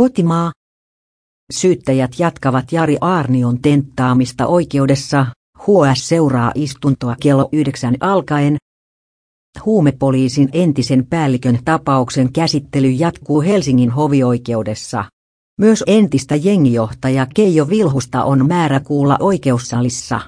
Kotimaa. Syyttäjät jatkavat Jari Aarnion tenttaamista oikeudessa. HS seuraa istuntoa kello 9 alkaen. Huumepoliisin entisen päällikön tapauksen käsittely jatkuu Helsingin hovioikeudessa. Myös entistä jengijohtaja Keijo Vilhusta on määrä kuulla oikeussalissa.